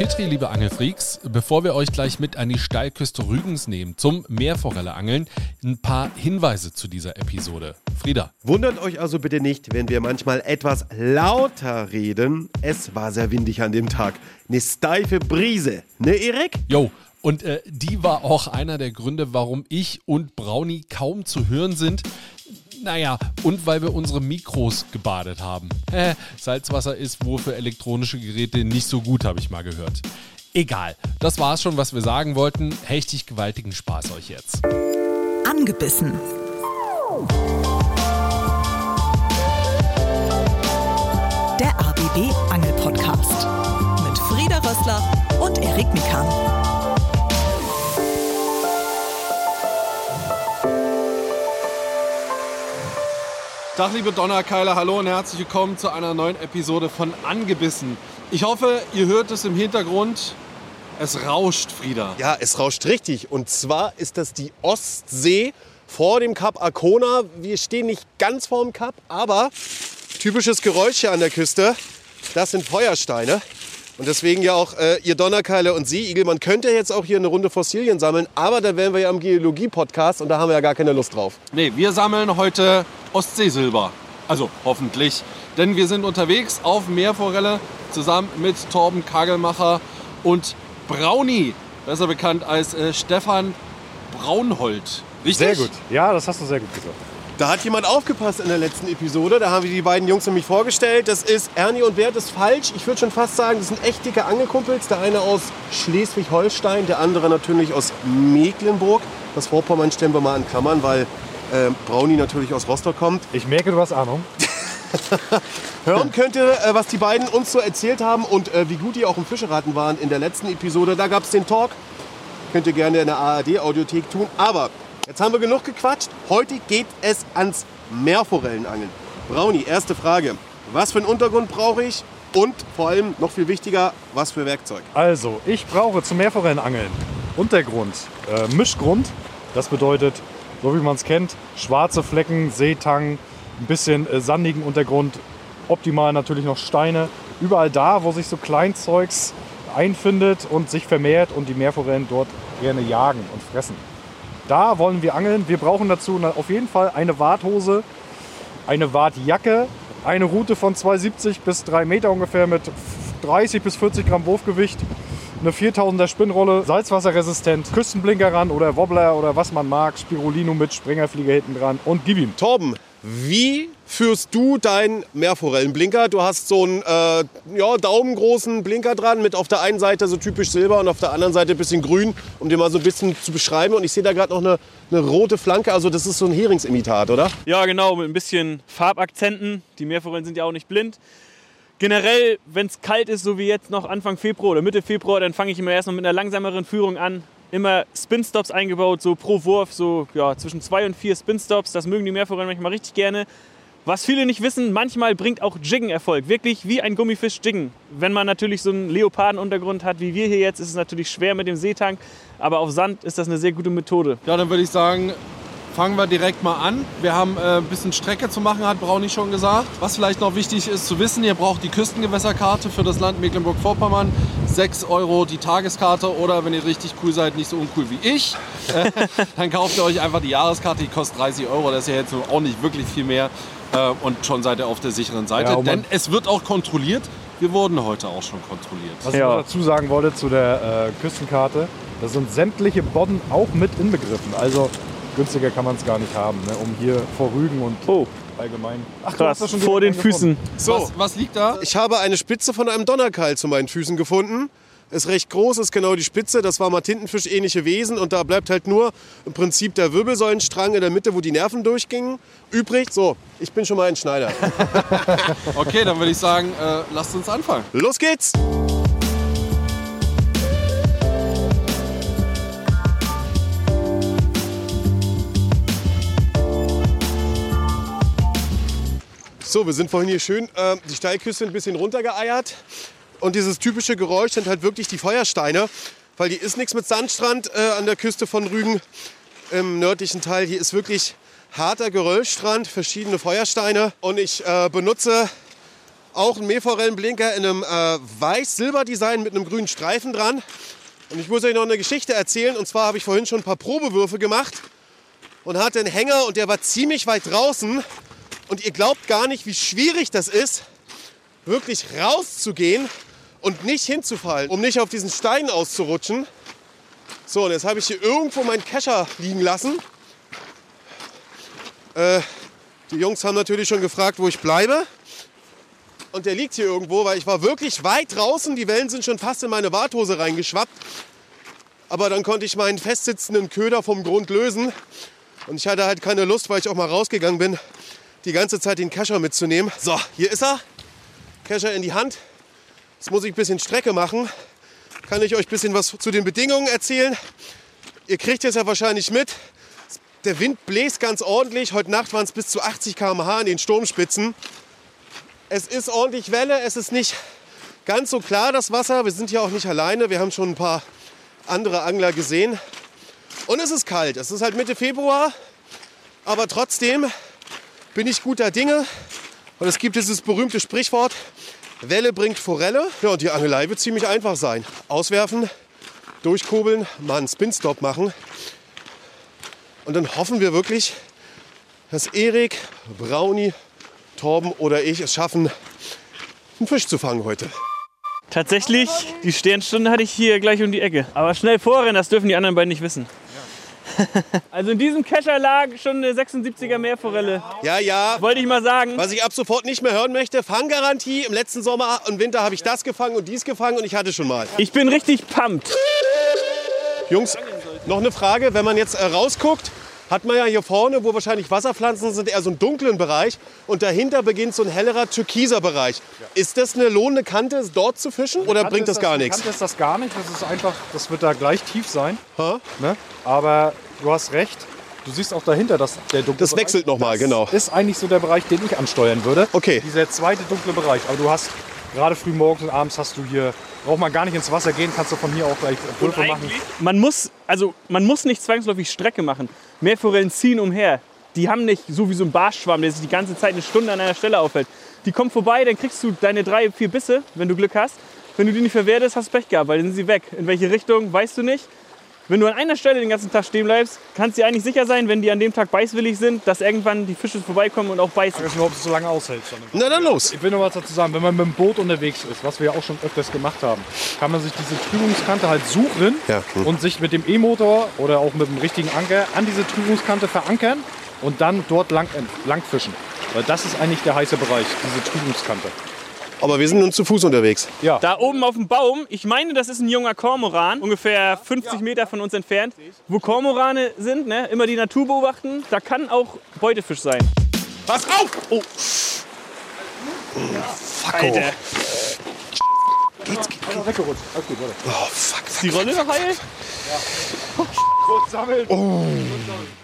Petri, liebe Angelfreaks, bevor wir euch gleich mit an die Steilküste Rügens nehmen zum Meerforelle angeln, ein paar Hinweise zu dieser Episode. Frieda. Wundert euch also bitte nicht, wenn wir manchmal etwas lauter reden. Es war sehr windig an dem Tag. Eine steife Brise. Ne, Erik? Jo, und äh, die war auch einer der Gründe, warum ich und Brownie kaum zu hören sind. Naja, und weil wir unsere Mikros gebadet haben. Äh, Salzwasser ist wohl für elektronische Geräte nicht so gut, habe ich mal gehört. Egal, das war's schon, was wir sagen wollten. Hechtig gewaltigen Spaß euch jetzt. Angebissen. Der ABB Angel Podcast mit Frieda Rössler und Erik Mikan. Tag, liebe Donnerkeiler, hallo und herzlich willkommen zu einer neuen Episode von Angebissen. Ich hoffe, ihr hört es im Hintergrund. Es rauscht, Frieda. Ja, es rauscht richtig. Und zwar ist das die Ostsee vor dem Kap Arkona. Wir stehen nicht ganz vor dem Kap, aber typisches Geräusch hier an der Küste, das sind Feuersteine. Und deswegen ja auch äh, ihr Donnerkeile und Seeigel. Man könnte jetzt auch hier eine Runde Fossilien sammeln, aber da wären wir ja am Geologie-Podcast und da haben wir ja gar keine Lust drauf. Nee, wir sammeln heute Ostseesilber. Also hoffentlich. Denn wir sind unterwegs auf Meerforelle zusammen mit Torben Kagelmacher und Brauni, besser bekannt als äh, Stefan Braunhold. Richtig? Sehr gut. Ja, das hast du sehr gut gesagt. Da hat jemand aufgepasst in der letzten Episode. Da haben wir die beiden Jungs nämlich vorgestellt. Das ist Ernie und Bert ist falsch. Ich würde schon fast sagen, das sind echt dicke Angelkumpels. Der eine aus Schleswig-Holstein, der andere natürlich aus Mecklenburg. Das Vorpommern stellen wir mal in Klammern, weil äh, Brauni natürlich aus Rostock kommt. Ich merke, du hast Ahnung. Hören könnt ihr, äh, was die beiden uns so erzählt haben und äh, wie gut die auch im Fischeraten waren in der letzten Episode. Da gab es den Talk. Könnt ihr gerne in der ARD-Audiothek tun. Aber jetzt haben wir genug gequatscht. Heute geht es ans Meerforellenangeln. Brauni, erste Frage. Was für einen Untergrund brauche ich? Und vor allem, noch viel wichtiger, was für Werkzeug? Also, ich brauche zum Meerforellenangeln Untergrund, äh, Mischgrund. Das bedeutet, so wie man es kennt, schwarze Flecken, Seetang, ein bisschen äh, sandigen Untergrund, optimal natürlich noch Steine. Überall da, wo sich so Kleinzeugs einfindet und sich vermehrt und die Meerforellen dort gerne jagen und fressen. Da wollen wir angeln. Wir brauchen dazu auf jeden Fall eine Warthose, eine Wartjacke, eine Route von 2,70 bis 3 Meter ungefähr mit 30 bis 40 Gramm Wurfgewicht, eine 4000er Spinnrolle, salzwasserresistent, Küstenblinker ran oder Wobbler oder was man mag, Spirulino mit Springerflieger hinten dran und gib ihm. Torben, wie führst du deinen Meerforellenblinker? Du hast so einen äh, ja, daumengroßen Blinker dran mit auf der einen Seite so typisch Silber und auf der anderen Seite ein bisschen grün, um dir mal so ein bisschen zu beschreiben. Und ich sehe da gerade noch eine, eine rote Flanke, also das ist so ein Heringsimitat, oder? Ja, genau, mit ein bisschen Farbakzenten. Die Meerforellen sind ja auch nicht blind. Generell, wenn es kalt ist, so wie jetzt noch Anfang Februar oder Mitte Februar, dann fange ich immer erstmal mit einer langsameren Führung an. Immer Spin-Stops eingebaut, so pro Wurf, so ja, zwischen zwei und vier Spin-Stops. Das mögen die Meerforellen manchmal richtig gerne. Was viele nicht wissen, manchmal bringt auch Jiggen Erfolg. Wirklich wie ein Gummifisch Jiggen. Wenn man natürlich so einen Leopardenuntergrund hat, wie wir hier jetzt, ist es natürlich schwer mit dem Seetank. Aber auf Sand ist das eine sehr gute Methode. Ja, dann würde ich sagen, fangen wir direkt mal an. Wir haben äh, ein bisschen Strecke zu machen, hat Brauni schon gesagt. Was vielleicht noch wichtig ist zu wissen, ihr braucht die Küstengewässerkarte für das Land Mecklenburg-Vorpommern. 6 Euro die Tageskarte oder wenn ihr richtig cool seid, nicht so uncool wie ich, äh, dann kauft ihr euch einfach die Jahreskarte, die kostet 30 Euro. Das ist ja jetzt auch nicht wirklich viel mehr. Äh, und schon seid ihr auf der sicheren Seite. Ja, Denn es wird auch kontrolliert. Wir wurden heute auch schon kontrolliert. Was ich noch dazu sagen wollte zu der äh, Küstenkarte, da sind sämtliche Bodden auch mit inbegriffen. Also günstiger kann man es gar nicht haben, ne? um hier vor Rügen und Oh, allgemein. Ach, du krass, hast das schon vor den Füßen. So, Was, was liegt da? ich habe eine Spitze von einem Donnerkeil zu meinen Füßen gefunden. Ist recht groß, ist genau die Spitze. Das war mal Tintenfisch-ähnliche Wesen. Und da bleibt halt nur im Prinzip der Wirbelsäulenstrang in der Mitte, wo die Nerven durchgingen, übrig. So, ich bin schon mal ein Schneider. Okay, dann würde ich sagen, äh, lasst uns anfangen. Los geht's! So, wir sind vorhin hier schön äh, die Steilküste ein bisschen runtergeeiert. Und dieses typische Geräusch sind halt wirklich die Feuersteine. Weil hier ist nichts mit Sandstrand äh, an der Küste von Rügen im nördlichen Teil. Hier ist wirklich harter Geröllstrand, verschiedene Feuersteine. Und ich äh, benutze Auch ein Meerforellenblinker in einem äh, weiß-silber-Design mit einem grünen Streifen dran. Und ich muss euch noch eine Geschichte erzählen. Und zwar habe ich vorhin schon ein paar Probewürfe gemacht und hatte einen Hänger und der war ziemlich weit draußen. Und ihr glaubt gar nicht, wie schwierig das ist, wirklich rauszugehen und nicht hinzufallen, um nicht auf diesen Stein auszurutschen. So, und jetzt habe ich hier irgendwo meinen Kescher liegen lassen. Äh, die Jungs haben natürlich schon gefragt, wo ich bleibe. Und der liegt hier irgendwo, weil ich war wirklich weit draußen. Die Wellen sind schon fast in meine Warthose reingeschwappt. Aber dann konnte ich meinen festsitzenden Köder vom Grund lösen. Und ich hatte halt keine Lust, weil ich auch mal rausgegangen bin, die ganze Zeit den Kescher mitzunehmen. So, hier ist er. Kescher in die Hand. Jetzt muss ich ein bisschen Strecke machen. Kann ich euch ein bisschen was zu den Bedingungen erzählen. Ihr kriegt es ja wahrscheinlich mit. Der Wind bläst ganz ordentlich. Heute Nacht waren es bis zu 80 km/h in den Sturmspitzen. Es ist ordentlich Welle. Es ist nicht ganz so klar, das Wasser. Wir sind hier auch nicht alleine. Wir haben schon ein paar andere Angler gesehen. Und es ist kalt. Es ist halt Mitte Februar. Aber trotzdem bin ich guter Dinge. Und es gibt dieses berühmte Sprichwort, Welle bringt Forelle. Ja, und die Angelei wird ziemlich einfach sein. Auswerfen, durchkurbeln, mal einen Spin-Stop machen. Und dann hoffen wir wirklich, dass Erik, Brownie, Torben oder ich es schaffen, einen Fisch zu fangen heute. Tatsächlich, die Sternstunde hatte ich hier gleich um die Ecke. Aber schnell vorrennen, das dürfen die anderen beiden nicht wissen. Also in diesem Kescher lag schon eine 76er Meerforelle. Ja, ja. Wollte ich mal sagen. Was ich ab sofort nicht mehr hören möchte, Fanggarantie. Im letzten Sommer und Winter habe ich das gefangen und dies gefangen und ich hatte schon mal. Ich bin richtig pumped. Jungs, noch eine Frage. Wenn man jetzt äh, rausguckt, hat man ja hier vorne, wo wahrscheinlich Wasserpflanzen sind, eher so einen dunklen Bereich. Und dahinter beginnt so ein hellerer türkiser Bereich. Ist das eine lohnende Kante, dort zu fischen? Oder Kante bringt ist das gar nichts? Kante ist das gar nicht. Das ist einfach, das wird da gleich tief sein. Ha? Ne? Aber du hast recht. Du siehst auch dahinter, dass der dunkle Das Bereich, wechselt noch mal, das genau. ist eigentlich so der Bereich, den ich ansteuern würde. Okay. Dieser zweite dunkle Bereich. Aber du hast gerade früh morgens und abends hast du hier, braucht man gar nicht ins Wasser gehen, kannst du von hier auch gleich Würfe machen. Man muss, also man muss nicht zwangsläufig Strecke machen. Meerforellen ziehen umher. Die haben nicht so wie so ein Barschwamm, der sich die ganze Zeit eine Stunde an einer Stelle aufhält. Die kommen vorbei, dann kriegst du deine drei, vier Bisse, wenn du Glück hast. Wenn du die nicht verwertest, hast du Pech gehabt, weil dann sind sie weg. In welche Richtung, weißt du nicht. Wenn du an einer Stelle den ganzen Tag stehen bleibst, kannst du dir eigentlich sicher sein, wenn die an dem Tag beißwillig sind, dass irgendwann die Fische vorbeikommen und auch beißen. Ich weiß nicht, ob es so lange aushält. Na dann los. Ich will noch was dazu sagen. Wenn man mit dem Boot unterwegs ist, was wir ja auch schon öfters gemacht haben, kann man sich diese Trübungskante halt suchen Ja, hm. und sich mit dem E-Motor oder auch mit dem richtigen Anker an diese Trübungskante verankern und dann dort lang, lang fischen. Weil das ist eigentlich der heiße Bereich, diese Trübungskante. Aber wir sind nun zu Fuß unterwegs. Ja, Da oben auf dem Baum, ich meine, das ist ein junger Kormoran, ungefähr 50 Meter von uns entfernt. Wo Kormorane sind, ne, immer die Natur beobachten, da kann auch Beutefisch sein. Pass auf! Oh. Fuck, Alter, Geht's, geht, Einfach weggerutscht. Alles gut, warte. oh, fuck. ist die Rolle noch heil? Kurz sammeln.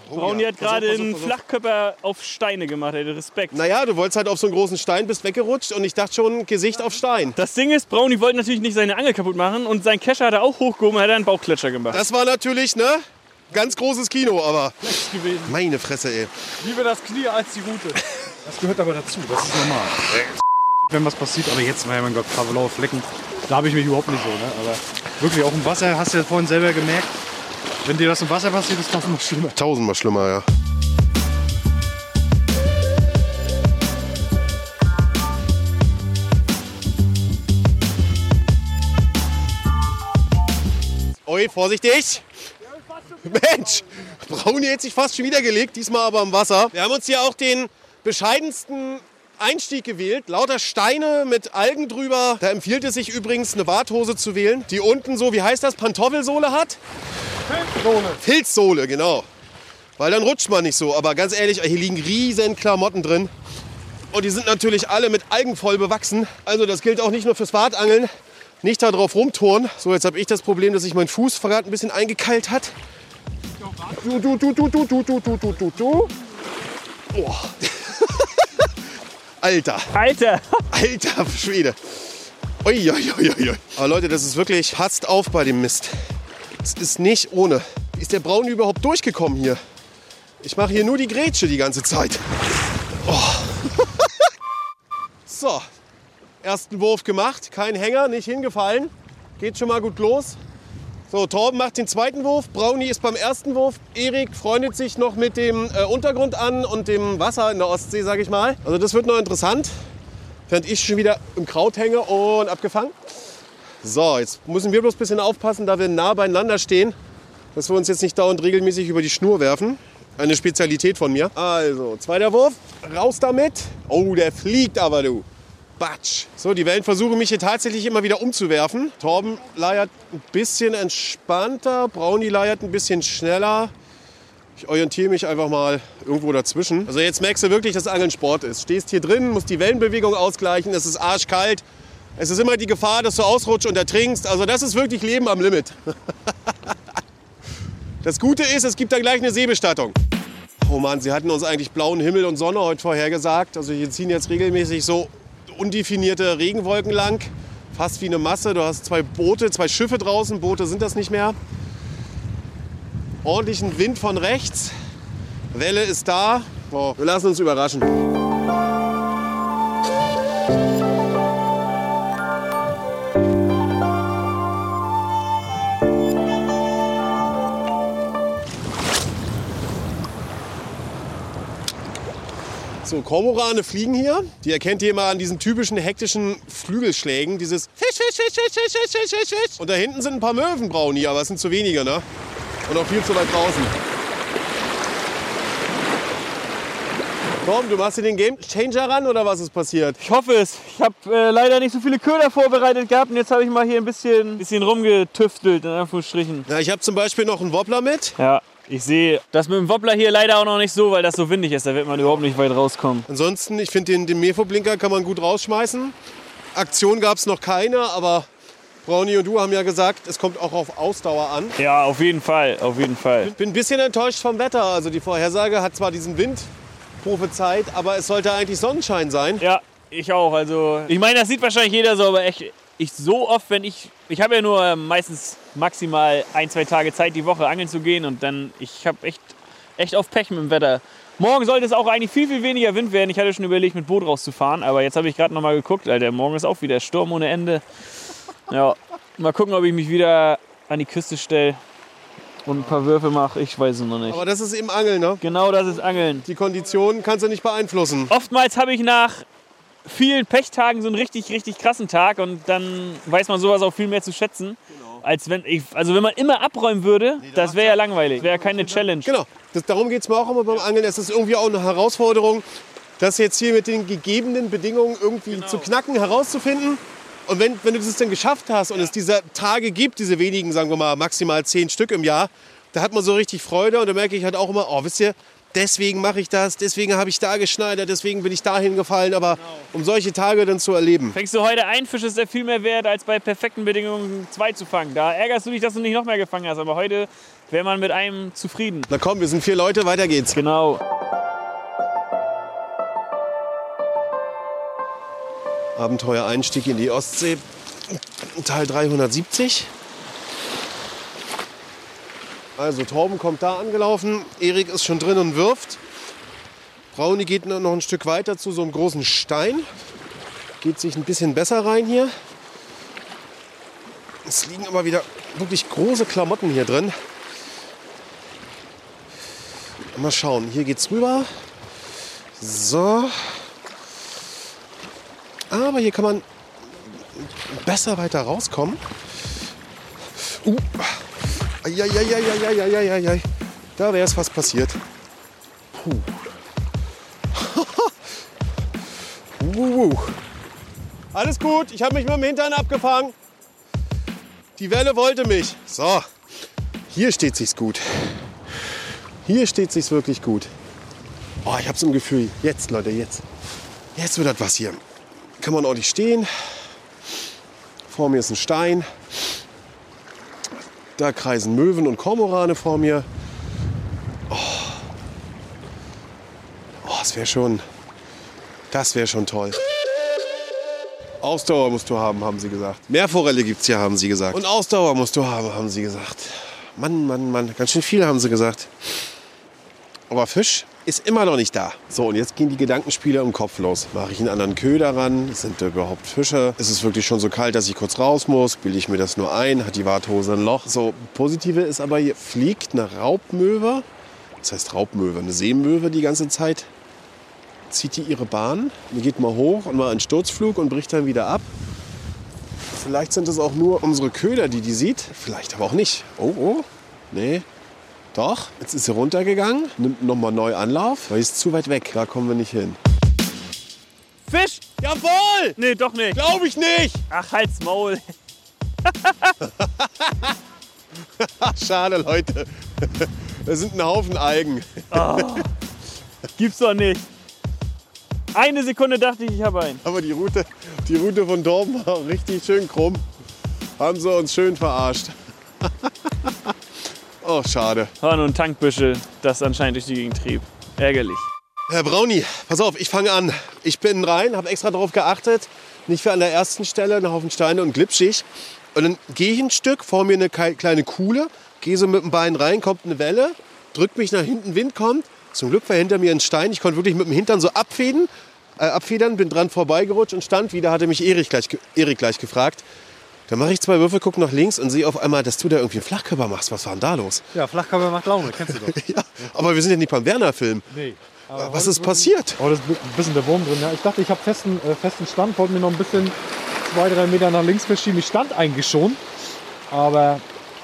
Brauni hat gerade einen Flachkörper auf Steine gemacht, ey, Respekt. Naja, du wolltest halt auf so einen großen Stein, bist weggerutscht und ich dachte schon, Gesicht auf Stein. Das Ding ist, Brownie wollte natürlich nicht seine Angel kaputt machen und sein Kescher hat er auch hochgehoben, hat er einen Bauchkletscher gemacht. Das war natürlich, ne? Ganz großes Kino, aber gewesen. meine Fresse, ey. Lieber das Knie als die Route. Das gehört aber dazu, das ist normal. Wenn was passiert, aber jetzt, mein Gott, paar blaue Flecken, da habe ich mich überhaupt nicht so. Ne? Aber wirklich, auch im Wasser, hast du ja vorhin selber gemerkt, wenn dir das im Wasser passiert, ist das noch schlimmer. Tausendmal schlimmer, ja. Oi, vorsichtig! Mensch, Brauni hat sich fast schon wieder gelegt, diesmal aber im Wasser. Wir haben uns hier auch den bescheidensten Einstieg gewählt. Lauter Steine mit Algen drüber. Da empfiehlt es sich übrigens, eine Warthose zu wählen, die unten so, wie heißt das, Pantoffelsohle hat? Filzsohle, genau. Weil dann rutscht man nicht so. Aber ganz ehrlich, hier liegen riesen Klamotten drin. Und die sind natürlich alle mit Algen voll bewachsen. Also das gilt auch nicht nur fürs Wartangeln. Nicht da drauf rumtouren. So, jetzt habe ich das Problem, dass sich mein Fuß gerade ein bisschen eingekeilt hat. Du, du, du, du, du, du, du, du, du, du, du. Oh. Alter, Alter, alter Schwede. Ui, ui, ui, ui. Aber Leute, das ist wirklich, passt auf bei dem Mist. Es ist nicht ohne. Wie ist der Braun überhaupt durchgekommen hier? Ich mache hier nur die Grätsche die ganze Zeit. Oh. so, Ersten Wurf gemacht, kein Hänger, nicht hingefallen. Geht schon mal gut los. So, Torben macht den zweiten Wurf, Brownie ist beim ersten Wurf, Erik freundet sich noch mit dem äh, Untergrund an und dem Wasser in der Ostsee, sage ich mal. Also das wird noch interessant. Während ich schon wieder im Kraut hänge und abgefangen. So, jetzt müssen wir bloß ein bisschen aufpassen, da wir nah beieinander stehen, dass wir uns jetzt nicht dauernd regelmäßig über die Schnur werfen. Eine Spezialität von mir. Also, zweiter Wurf, raus damit. Oh, der fliegt aber, du. Batsch. So, die Wellen versuchen mich hier tatsächlich immer wieder umzuwerfen. Torben leiert ein bisschen entspannter, Brownie leiert ein bisschen schneller. Ich orientiere mich einfach mal irgendwo dazwischen. Also jetzt merkst du wirklich, dass Angeln Sport ist. Stehst hier drin, musst die Wellenbewegung ausgleichen, es ist arschkalt. Es ist immer die Gefahr, dass du ausrutschst und ertrinkst. Also das ist wirklich Leben am Limit. Das Gute ist, es gibt da gleich eine Seebestattung. Oh Mann, sie hatten uns eigentlich blauen Himmel und Sonne heute vorhergesagt. Also hier ziehen jetzt regelmäßig so undefinierte Regenwolken lang. Fast wie eine Masse. Du hast zwei Boote, zwei Schiffe draußen. Boote sind das nicht mehr. Ordentlichen Wind von rechts. Welle ist da. Wir lassen uns überraschen. So, Kormorane fliegen hier. Die erkennt ihr mal an diesen typischen hektischen Flügelschlägen. Dieses Fisch, Fisch, Fisch, Fisch, Fisch, Fisch, Fisch, Fisch. Und da hinten sind ein paar Möwenbrauen hier, aber es sind zu wenige, ne? Und auch viel zu weit draußen. Komm, du machst dir den Game Changer ran oder was ist passiert? Ich hoffe es. Ich habe äh, leider nicht so viele Köder vorbereitet gehabt und jetzt habe ich mal hier ein bisschen, bisschen rumgetüftelt, in Anführungsstrichen. Ja, ich habe zum Beispiel noch einen Wobbler mit. Ja ich sehe das mit dem Wobbler hier leider auch noch nicht so, weil das so windig ist. Da wird man überhaupt nicht weit rauskommen. Ansonsten, ich finde den, den Mefo-Blinker kann man gut rausschmeißen. Aktion gab es noch keine, aber Brownie und du haben ja gesagt, es kommt auch auf Ausdauer an. Ja, auf jeden Fall, auf jeden Fall. Ich bin ein bisschen enttäuscht vom Wetter. Also die Vorhersage hat zwar diesen Wind prophezeit, aber es sollte eigentlich Sonnenschein sein. Ja, ich auch. Also, ich meine, das sieht wahrscheinlich jeder so, aber echt, ich so oft, wenn ich, ich habe ja nur ähm, meistens maximal ein, zwei Tage Zeit die Woche angeln zu gehen und dann, ich habe echt, echt oft Pech mit dem Wetter. Morgen sollte es auch eigentlich viel, viel weniger Wind werden. Ich hatte schon überlegt, mit Boot rauszufahren, aber jetzt habe ich gerade noch mal geguckt, Alter, morgen ist auch wieder Sturm ohne Ende. Ja, mal gucken, ob ich mich wieder an die Küste stelle und ein paar Würfe mache. Ich weiß es noch nicht. Aber das ist eben Angeln, ne? Genau das ist Angeln. Die Konditionen kannst du nicht beeinflussen. Oftmals habe ich nach vielen Pechtagen so einen richtig, richtig krassen Tag und dann weiß man sowas auch viel mehr zu schätzen. Als wenn ich, also wenn man immer abräumen würde, das wäre ja langweilig. Wäre ja keine Challenge. Genau, das, darum geht es mir auch immer beim Angeln. Es ist irgendwie auch eine Herausforderung, das jetzt hier mit den gegebenen Bedingungen irgendwie zu knacken, herauszufinden. Und wenn, wenn du das dann geschafft hast und es diese Tage gibt, diese wenigen, sagen wir mal, maximal zehn Stück im Jahr, da hat man so richtig Freude und da merke ich halt auch immer, oh, wisst ihr, deswegen mache ich das, deswegen habe ich da geschneidert, deswegen bin ich da hingefallen. Aber um solche Tage dann zu erleben. Fängst du heute ein Fisch, ist ja viel mehr wert, als bei perfekten Bedingungen zwei zu fangen. Da ärgerst du dich, dass du nicht noch mehr gefangen hast. Aber heute wäre man mit einem zufrieden. Na komm, wir sind vier Leute, weiter geht's. Genau. Abenteuer-Einstieg in die Ostsee, Teil 370. Also Torben kommt da angelaufen, Erik ist schon drin und wirft. Brauni geht noch ein Stück weiter zu so einem großen Stein. Geht sich ein bisschen besser rein hier. Es liegen aber wieder wirklich große Klamotten hier drin. Mal schauen, hier geht's rüber. So. Aber hier kann man besser weiter rauskommen. Uh. Eieieiei. Da wäre es fast passiert. Puh. uh. Alles gut, ich habe mich mit dem Hintern abgefangen. Die Welle wollte mich. So, hier steht sich's gut. Hier steht sich's wirklich gut. Oh, ich hab's im Gefühl. Jetzt, Leute, jetzt. Jetzt wird das was hier. Kann man ordentlich stehen. Vor mir ist ein Stein. Da kreisen Möwen und Kormorane vor mir. Oh, oh das wäre schon, das wäre schon toll. Ausdauer musst du haben, haben sie gesagt. Meerforelle gibt's hier, haben sie gesagt. Und Ausdauer musst du haben, haben sie gesagt. Mann, Mann, Mann, ganz schön viel haben sie gesagt. Aber Fisch, ist immer noch nicht da. So, und jetzt gehen die Gedankenspiele im Kopf los. Mache ich einen anderen Köder ran? Sind da überhaupt Fische? Ist es wirklich schon so kalt, dass ich kurz raus muss? Bilde ich mir das nur ein? Hat die Warthose ein Loch? So, positive ist aber, hier fliegt eine Raubmöwe. Das heißt Raubmöwe, eine Seemöwe die ganze Zeit. Zieht die ihre Bahn, die geht mal hoch und mal einen Sturzflug und bricht dann wieder ab. Vielleicht sind es auch nur unsere Köder, die die sieht. Vielleicht aber auch nicht. Oh, oh. Nee. Doch. Jetzt ist sie runtergegangen, nimmt nochmal neu Anlauf, weil sie ist zu weit weg. Da kommen wir nicht hin. Fisch! Jawohl! Nee, doch nicht. Glaube ich nicht! Ach, halt's Maul. Schade, Leute. Das sind ein Haufen Algen. Gibt's doch nicht. Eine Sekunde dachte ich, ich habe einen. Aber die Route, die Route von Dorben war richtig schön krumm. Haben sie uns schön verarscht. Oh, schade. Nur ein Tankbüschel, das anscheinend durch die Gegend trieb. Ärgerlich. Herr Brauni, pass auf, ich fange an. Ich bin rein, habe extra darauf geachtet. Nicht für an der ersten Stelle einen Haufen Steine und glitschig. Und dann gehe ich ein Stück, vor mir eine kleine Kuhle, gehe so mit dem Bein rein, kommt eine Welle, drückt mich nach hinten, Wind kommt. Zum Glück war hinter mir ein Stein. Ich konnte wirklich mit dem Hintern so abfedern, äh, abfedern bin dran vorbeigerutscht und stand wieder, hatte mich Erik gleich, Erik gleich gefragt. Dann mache ich zwei Würfel, gucke nach links und sehe auf einmal, dass du da irgendwie einen Flachkörper machst. Was war denn da los? Ja, Flachkörper macht Laune, kennst du doch. Ja, aber wir sind ja nicht beim Werner-Film. Nee. Was ist passiert? Oh, das ist ein bisschen der Wurm drin. Ja. Ich dachte, ich habe festen, äh, festen Stand, wollte mir noch ein bisschen zwei, drei Meter nach links verschieben. Ich stand eigentlich schon, aber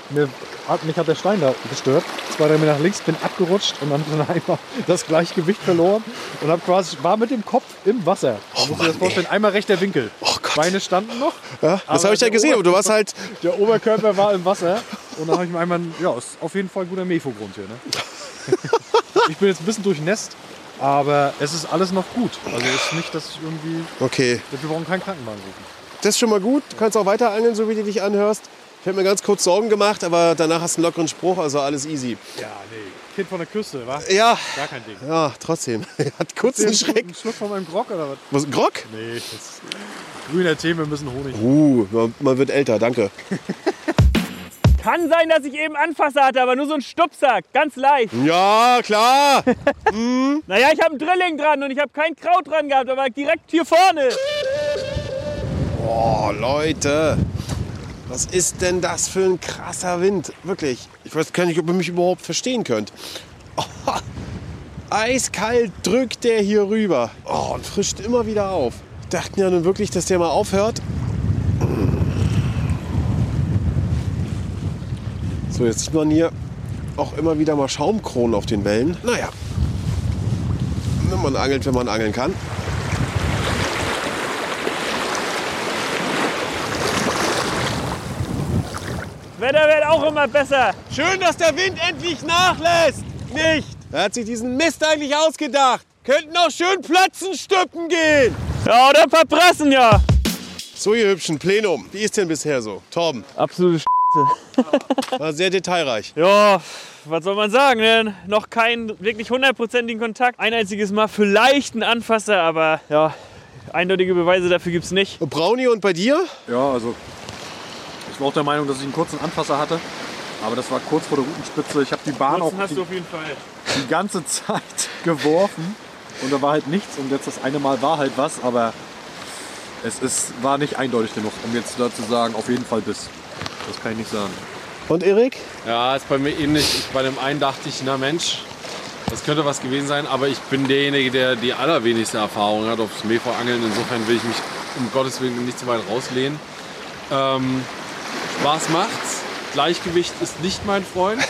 mir hat, mich hat der Stein da gestört. Zwei, drei Meter nach links, bin abgerutscht und dann, einfach das Gleichgewicht verloren und hab quasi, war mit dem Kopf im Wasser. Oh Man muss Mann, das vorstellen, einmal rechter Winkel. Oh. Beine standen noch. Ja, das habe ich ja gesehen, aber du warst halt Der Oberkörper war im Wasser und dann habe ich mir einmal, ja, ist auf jeden Fall ein guter Mefo-Grund hier. Ne? ich bin jetzt ein bisschen durchnässt, aber es ist alles noch gut. Also ist nicht, dass ich irgendwie, Okay, wir brauchen keinen Krankenwagen rufen. das ist schon mal gut. Du kannst auch weiter angeln, so wie du dich anhörst. Ich habe mir ganz kurz Sorgen gemacht, aber danach hast du einen lockeren Spruch, also alles easy. Ja, nee. Kind von der Küste, wa? Ja, Gar kein Ding. ja, trotzdem. Hat kurz einen Schreck. Einen Schluck von meinem Grog oder was? Was, Grog? Nee, das grüner Tee, wir müssen Honig. Uh, man- man wird älter, danke. Kann sein, dass ich eben Anfasser hatte, aber nur so ein Stupsack. Ganz leicht. Ja, klar. Naja, ich habe einen Drilling dran und ich habe kein Kraut dran gehabt, aber direkt hier vorne. Oh, Leute. Was ist denn das für ein krasser Wind? Wirklich. Ich weiß gar nicht, ob ihr mich überhaupt verstehen könnt. Oh, eiskalt drückt der hier rüber. Oh, und frischt immer wieder auf. Ich dachte ja nun wirklich, dass der mal aufhört. So, jetzt sieht man hier auch immer wieder mal Schaumkronen auf den Wellen. Naja. Man angelt, wenn man angeln kann. Wetter wird auch immer besser. Schön, dass der Wind endlich nachlässt. Nicht. Er hat sich diesen Mist eigentlich ausgedacht. Könnten auch schön Plötzenstücken gehen. Ja, oder verprassen, ja. So, ihr hübschen Plenum. Wie ist denn bisher so? Torben, Absolute Sch war sehr detailreich. Ja, was soll man sagen? Ne? Noch keinen wirklich hundertprozentigen Kontakt. Ein einziges Mal vielleicht ein Anfasser, aber ja, eindeutige Beweise dafür gibt es nicht. Und Brownie und bei dir? Ja, also ich war auch der Meinung, dass ich einen kurzen Anfasser hatte. Aber das war kurz vor der Routenspitze. Ich habe die Bahn auch Nutzen hast die, du auf jeden Fall. die ganze Zeit geworfen. Und da war halt nichts. Und jetzt das eine Mal war halt was. Aber es ist, war nicht eindeutig genug, um jetzt da zu sagen, auf jeden Fall bis. Das kann ich nicht sagen. Und Erik? Ja, ist bei mir ähnlich. Ich, bei dem einen dachte ich, na Mensch, das könnte was gewesen sein, aber ich bin derjenige, der die allerwenigste Erfahrung hat aufs Meervorangeln. Insofern will ich mich um Gottes Willen nicht zu weit rauslehnen. Ähm, Spaß macht's. Gleichgewicht ist nicht mein Freund,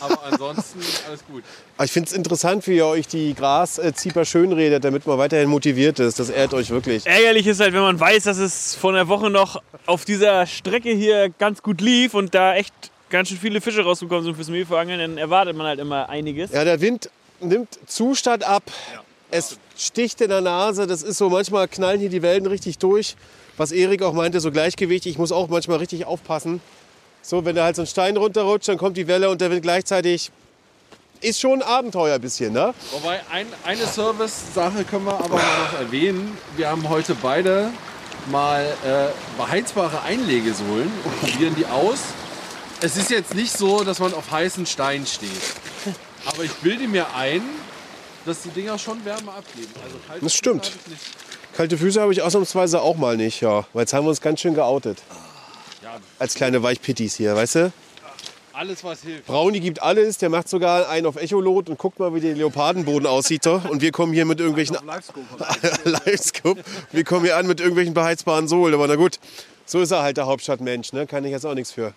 aber ansonsten alles gut. Ah, Ich finde es interessant, wie ihr euch die Graszieper schönredet, damit man weiterhin motiviert ist. Das ehrt euch wirklich. Ärgerlich ist halt, wenn man weiß, dass es vor einer Woche noch auf dieser Strecke hier ganz gut lief und da echt ganz schön viele Fische rausgekommen sind fürs Mehlverangeln, dann erwartet man halt immer einiges. Ja, der Wind nimmt Zustand ab. Es sticht in der Nase. Das ist so, manchmal knallen hier die Wellen richtig durch. Was Erik auch meinte, so Gleichgewicht. Ich muss auch manchmal richtig aufpassen. So, wenn da halt so ein Stein runterrutscht, dann kommt die Welle und der Wind gleichzeitig. Ist schon ein Abenteuer ein bisschen, ne? Wobei ein, eine Service-Sache können wir aber noch erwähnen. Wir haben heute beide mal äh, beheizbare Einlegesohlen und probieren die aus. Es ist jetzt nicht so, dass man auf heißen Stein steht. Aber ich bilde mir ein, dass die Dinger schon Wärme abgeben. Also kalte Das stimmt. Füße. Kalte Füße habe ich ausnahmsweise auch mal nicht, ja. Weil jetzt haben wir uns ganz schön geoutet. Als kleine Weichpittis hier, weißt du? Alles, was hilft. Brownie gibt alles, der macht sogar einen auf Echolot und guckt mal, wie der Leopardenboden aussieht. doch. Und wir kommen hier mit irgendwelchen Livescope. Wir kommen hier an mit irgendwelchen beheizbaren Sohlen. Aber na gut, so ist er halt der Hauptstadtmensch. Ne? Kann ich jetzt auch nichts für.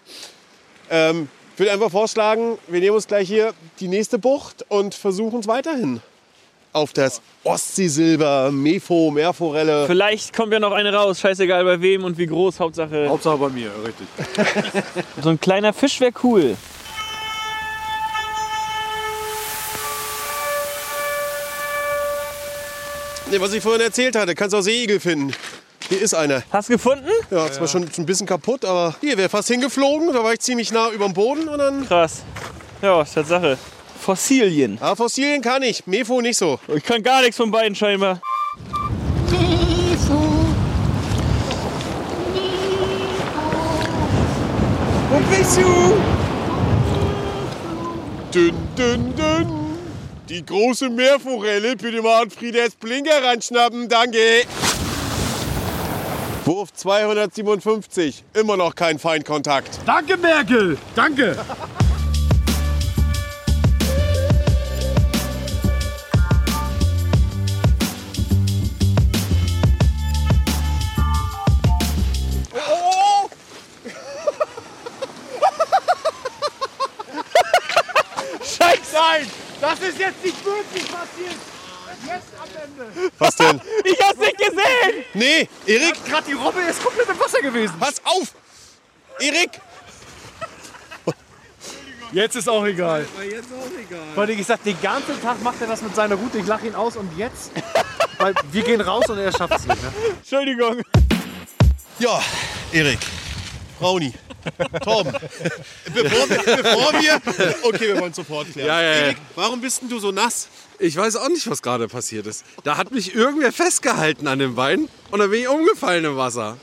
Ähm, ich würde einfach vorschlagen, wir nehmen uns gleich hier die nächste Bucht und versuchen es weiterhin auf das Ostseesilber, Mefo, Meerforelle. Vielleicht kommt ja noch eine raus, scheißegal bei wem und wie groß, Hauptsache. Hauptsache bei mir, richtig. So ein kleiner Fisch wäre cool. Nee, was ich vorhin erzählt hatte, kannst auch Seeigel finden. Hier ist einer. Hast du gefunden? Ja, zwar schon ein bisschen kaputt, aber hier wäre fast hingeflogen. Da war ich ziemlich nah über dem Boden und dann. Krass. Ja, Tatsache. Fossilien. Ah, Fossilien kann ich, Mefo nicht so. Ich kann gar nichts von beiden scheinbar. Wo bist du? Dünn, dünn, dünn. Die große Meerforelle, bitte mal an Friedes Blinker ranschnappen, danke. Wurf 257, immer noch kein Feindkontakt. Danke, Merkel! Danke! Ist jetzt nicht wirklich passiert! Jetzt am Ende! Was denn? Ich hab's nicht gesehen! Nee, Erik, Gerade die Robbe ist komplett im Wasser gewesen. pass auf! Erik! Jetzt ist auch egal. Jetzt auch egal. Weil ich gesagt, den ganzen Tag macht er das mit seiner Route. Ich lache ihn aus und jetzt, weil wir gehen raus und er schafft es nicht. Ne? Entschuldigung. Ja, Erik, Brownie, Torben, bevor wir, bevor wir... Okay, wir wollen sofort klären. Ja, ja, ja. Erik, warum bist denn du so nass? Ich weiß auch nicht, was gerade passiert ist. Da hat mich irgendwer festgehalten an dem Bein und dann bin ich umgefallen im Wasser.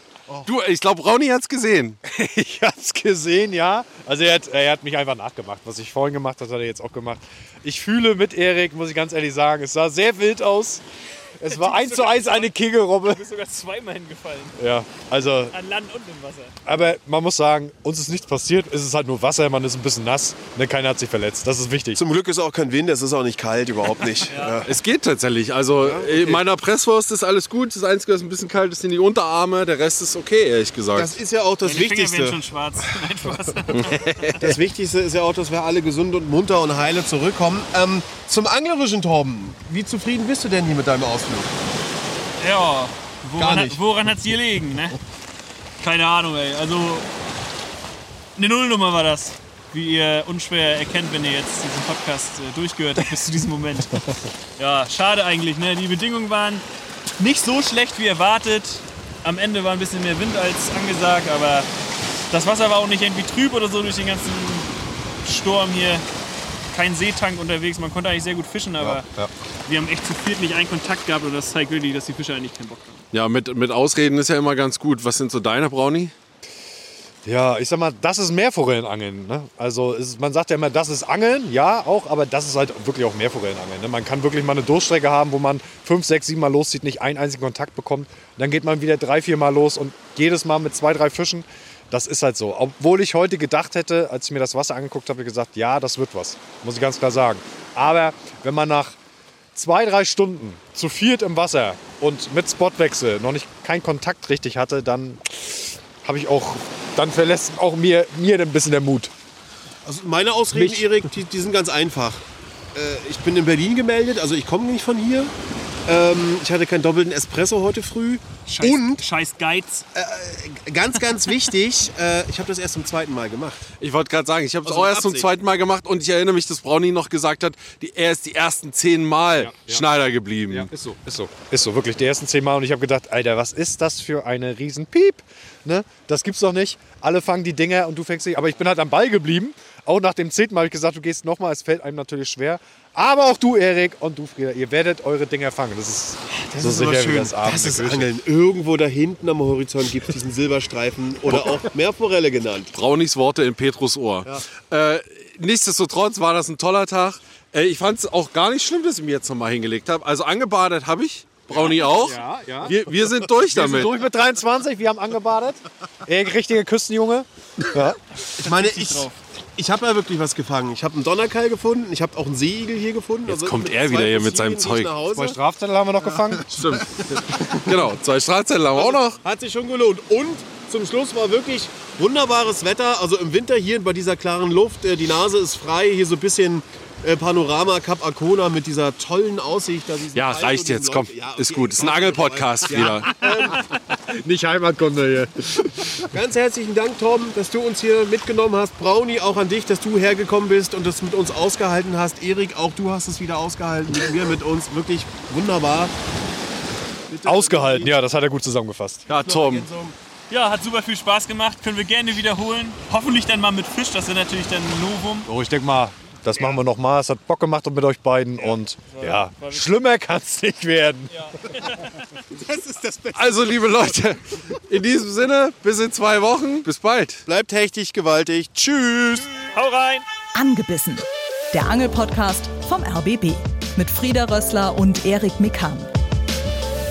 Du, ich glaube, Rauni hat's gesehen. Ich hab's gesehen, ja. Also er hat, er hat mich einfach nachgemacht. Was ich vorhin gemacht habe, hat er jetzt auch gemacht. Ich fühle mit Erik, muss ich ganz ehrlich sagen. Es sah sehr wild aus. Es war eins zu eins eine Kegelrobbe. Du bist sogar zweimal hingefallen. Ja, also, An Land und im Wasser. aber man muss sagen, uns ist nichts passiert. Es ist halt nur Wasser, man ist ein bisschen nass. Ne, keiner hat sich verletzt. Das ist wichtig. Zum Glück ist auch kein Wind, es ist auch nicht kalt, überhaupt nicht. ja. Es geht tatsächlich. Also in meiner Presswurst ist alles gut. Das Einzige, was ein bisschen kalt ist, sind die Unterarme. Der Rest ist okay, ehrlich gesagt. Das ist ja auch das Die Finger werden Wichtigste. schon schwarz. Nein, Spaß. Das Wichtigste ist ja auch, dass wir alle gesund und munter und heile zurückkommen. Ähm, zum Anglerischen, Torben. Wie zufrieden bist du denn hier mit deinem Ausflug? Ja, Gar woran, nicht. hat, woran hat's hier liegen, ne? Keine Ahnung, ey. Also, eine Nullnummer war das. Wie ihr unschwer erkennt, wenn ihr jetzt diesen Podcast äh, durchgehört habt bis zu diesem Moment. Ja, schade eigentlich, ne? Die Bedingungen waren nicht so schlecht wie erwartet. Am Ende war ein bisschen mehr Wind als angesagt, aber das Wasser war auch nicht irgendwie trüb oder so durch den ganzen Sturm hier. Kein Seetank unterwegs, man konnte eigentlich sehr gut fischen, aber wir haben echt zu viert nicht einen Kontakt gehabt und das zeigt wirklich, dass die Fischer eigentlich keinen Bock haben. Ja, mit, mit Ausreden ist ja immer ganz gut. Was sind so deine, Brownie? Ja, ich sag mal, das ist Meerforellenangeln. Ne? Also ist, man sagt ja immer, das ist Angeln, ja auch, aber das ist halt wirklich auch Meerforellenangeln. Ne? Man kann wirklich mal eine Durchstrecke haben, wo man fünf, sechs, sieben Mal loszieht, nicht einen einzigen Kontakt bekommt. Dann geht man wieder drei, vier Mal los und jedes Mal mit zwei, drei Fischen. Das ist halt so. Obwohl ich heute gedacht hätte, als ich mir das Wasser angeguckt habe, gesagt, ja, das wird was. Muss ich ganz klar sagen. Aber wenn man nach zwei, drei Stunden zu viert im Wasser und mit Spotwechsel noch nicht keinen Kontakt richtig hatte, dann habe ich auch, dann verlässt auch mir, mir ein bisschen der Mut. Also meine Ausreden, Mich- Erik, die, die sind ganz einfach. Äh, ich bin in Berlin gemeldet, also ich komme nicht von hier. Ähm, ich hatte keinen doppelten Espresso heute früh. Scheiß, Und Scheiß Geiz. ganz, ganz wichtig, äh, ich habe das erst zum zweiten Mal gemacht. Ich wollte gerade sagen, ich habe es Also auch erst zum Absicht. zweiten Mal gemacht und ich erinnere mich, dass Brownie noch gesagt hat, die, er ist die ersten zehn Mal Schneider geblieben. Ist so, ist so. Ist so, wirklich. Die ersten zehn Mal und ich habe gedacht, Alter, was ist das für eine riesen Piep? Ne? Das gibt's doch nicht. Alle fangen die Dinger und du fängst nicht. Aber ich bin halt am Ball geblieben. Auch nach dem zehnten Mal habe ich gesagt, du gehst nochmal. Es fällt einem natürlich schwer. Aber auch du, Erik, und du, Frieda, ihr werdet eure Dinger fangen. Das ist so sicher wie das Abend. Das ist Angeln. Irgendwo da hinten am Horizont gibt es diesen Silberstreifen oder auch Meerforelle genannt. Brownies Worte in Petrus Ohr. Äh, nichtsdestotrotz war das ein toller Tag. Äh, ich fand es auch gar nicht schlimm, dass ich mir jetzt nochmal hingelegt habe. Also angebadet habe ich. Brownie auch. Ja, ja. Wir, wir sind durch Wir damit. sind durch mit 23, wir haben angebadet. Ey, richtige Küstenjunge. Ja. Ich meine, ich, ich habe ja wirklich was gefangen. Ich habe einen Donnerkeil gefunden, ich habe auch einen Seeigel hier gefunden. Also Jetzt kommt mit er wieder hier mit seinem Zeug. Zwei Strafzettel haben wir noch gefangen. Stimmt. genau, zwei Strafzettel haben wir auch noch. Hat sich schon gelohnt. Und zum Schluss war wirklich wunderbares Wetter. Also im Winter hier bei dieser klaren Luft. äh, Die Nase ist frei. Hier so ein bisschen äh, Panorama Cap Arcona mit dieser tollen Aussicht. Da Ja, Wald reicht jetzt, komm. Ja, okay. Ist gut. Ist ein Angelpodcast wieder. Nicht Heimatkunde hier. Ganz herzlichen Dank, Tom, dass du uns hier mitgenommen hast. Brownie, auch an dich, dass du hergekommen bist und das mit uns ausgehalten hast. Erik, auch du hast es wieder ausgehalten mit mir, mit uns. Wirklich wunderbar. Bitte Ausgehalten, ja, das hat er gut zusammengefasst. Ja, Tom. Ja, hat super viel Spaß gemacht. Können wir gerne wiederholen. Hoffentlich dann mal mit Fisch. Das wäre natürlich dann ein Novum. So, ich denke mal, das machen wir noch mal. Es hat Bock gemacht mit euch beiden und ja, schlimmer kann es nicht werden. Das ist das Beste. Also, liebe Leute, in diesem Sinne, bis in zwei Wochen. Bis bald. Bleibt hechtig, gewaltig. Tschüss. Hau rein! Angebissen. Der Angelpodcast vom RBB mit Frieda Rössler und Erik Mikan.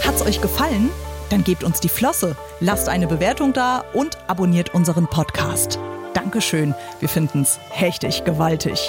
Hat's euch gefallen? Dann gebt uns die Flosse, lasst eine Bewertung da und abonniert unseren Podcast. Dankeschön, wir finden's hechtig gewaltig.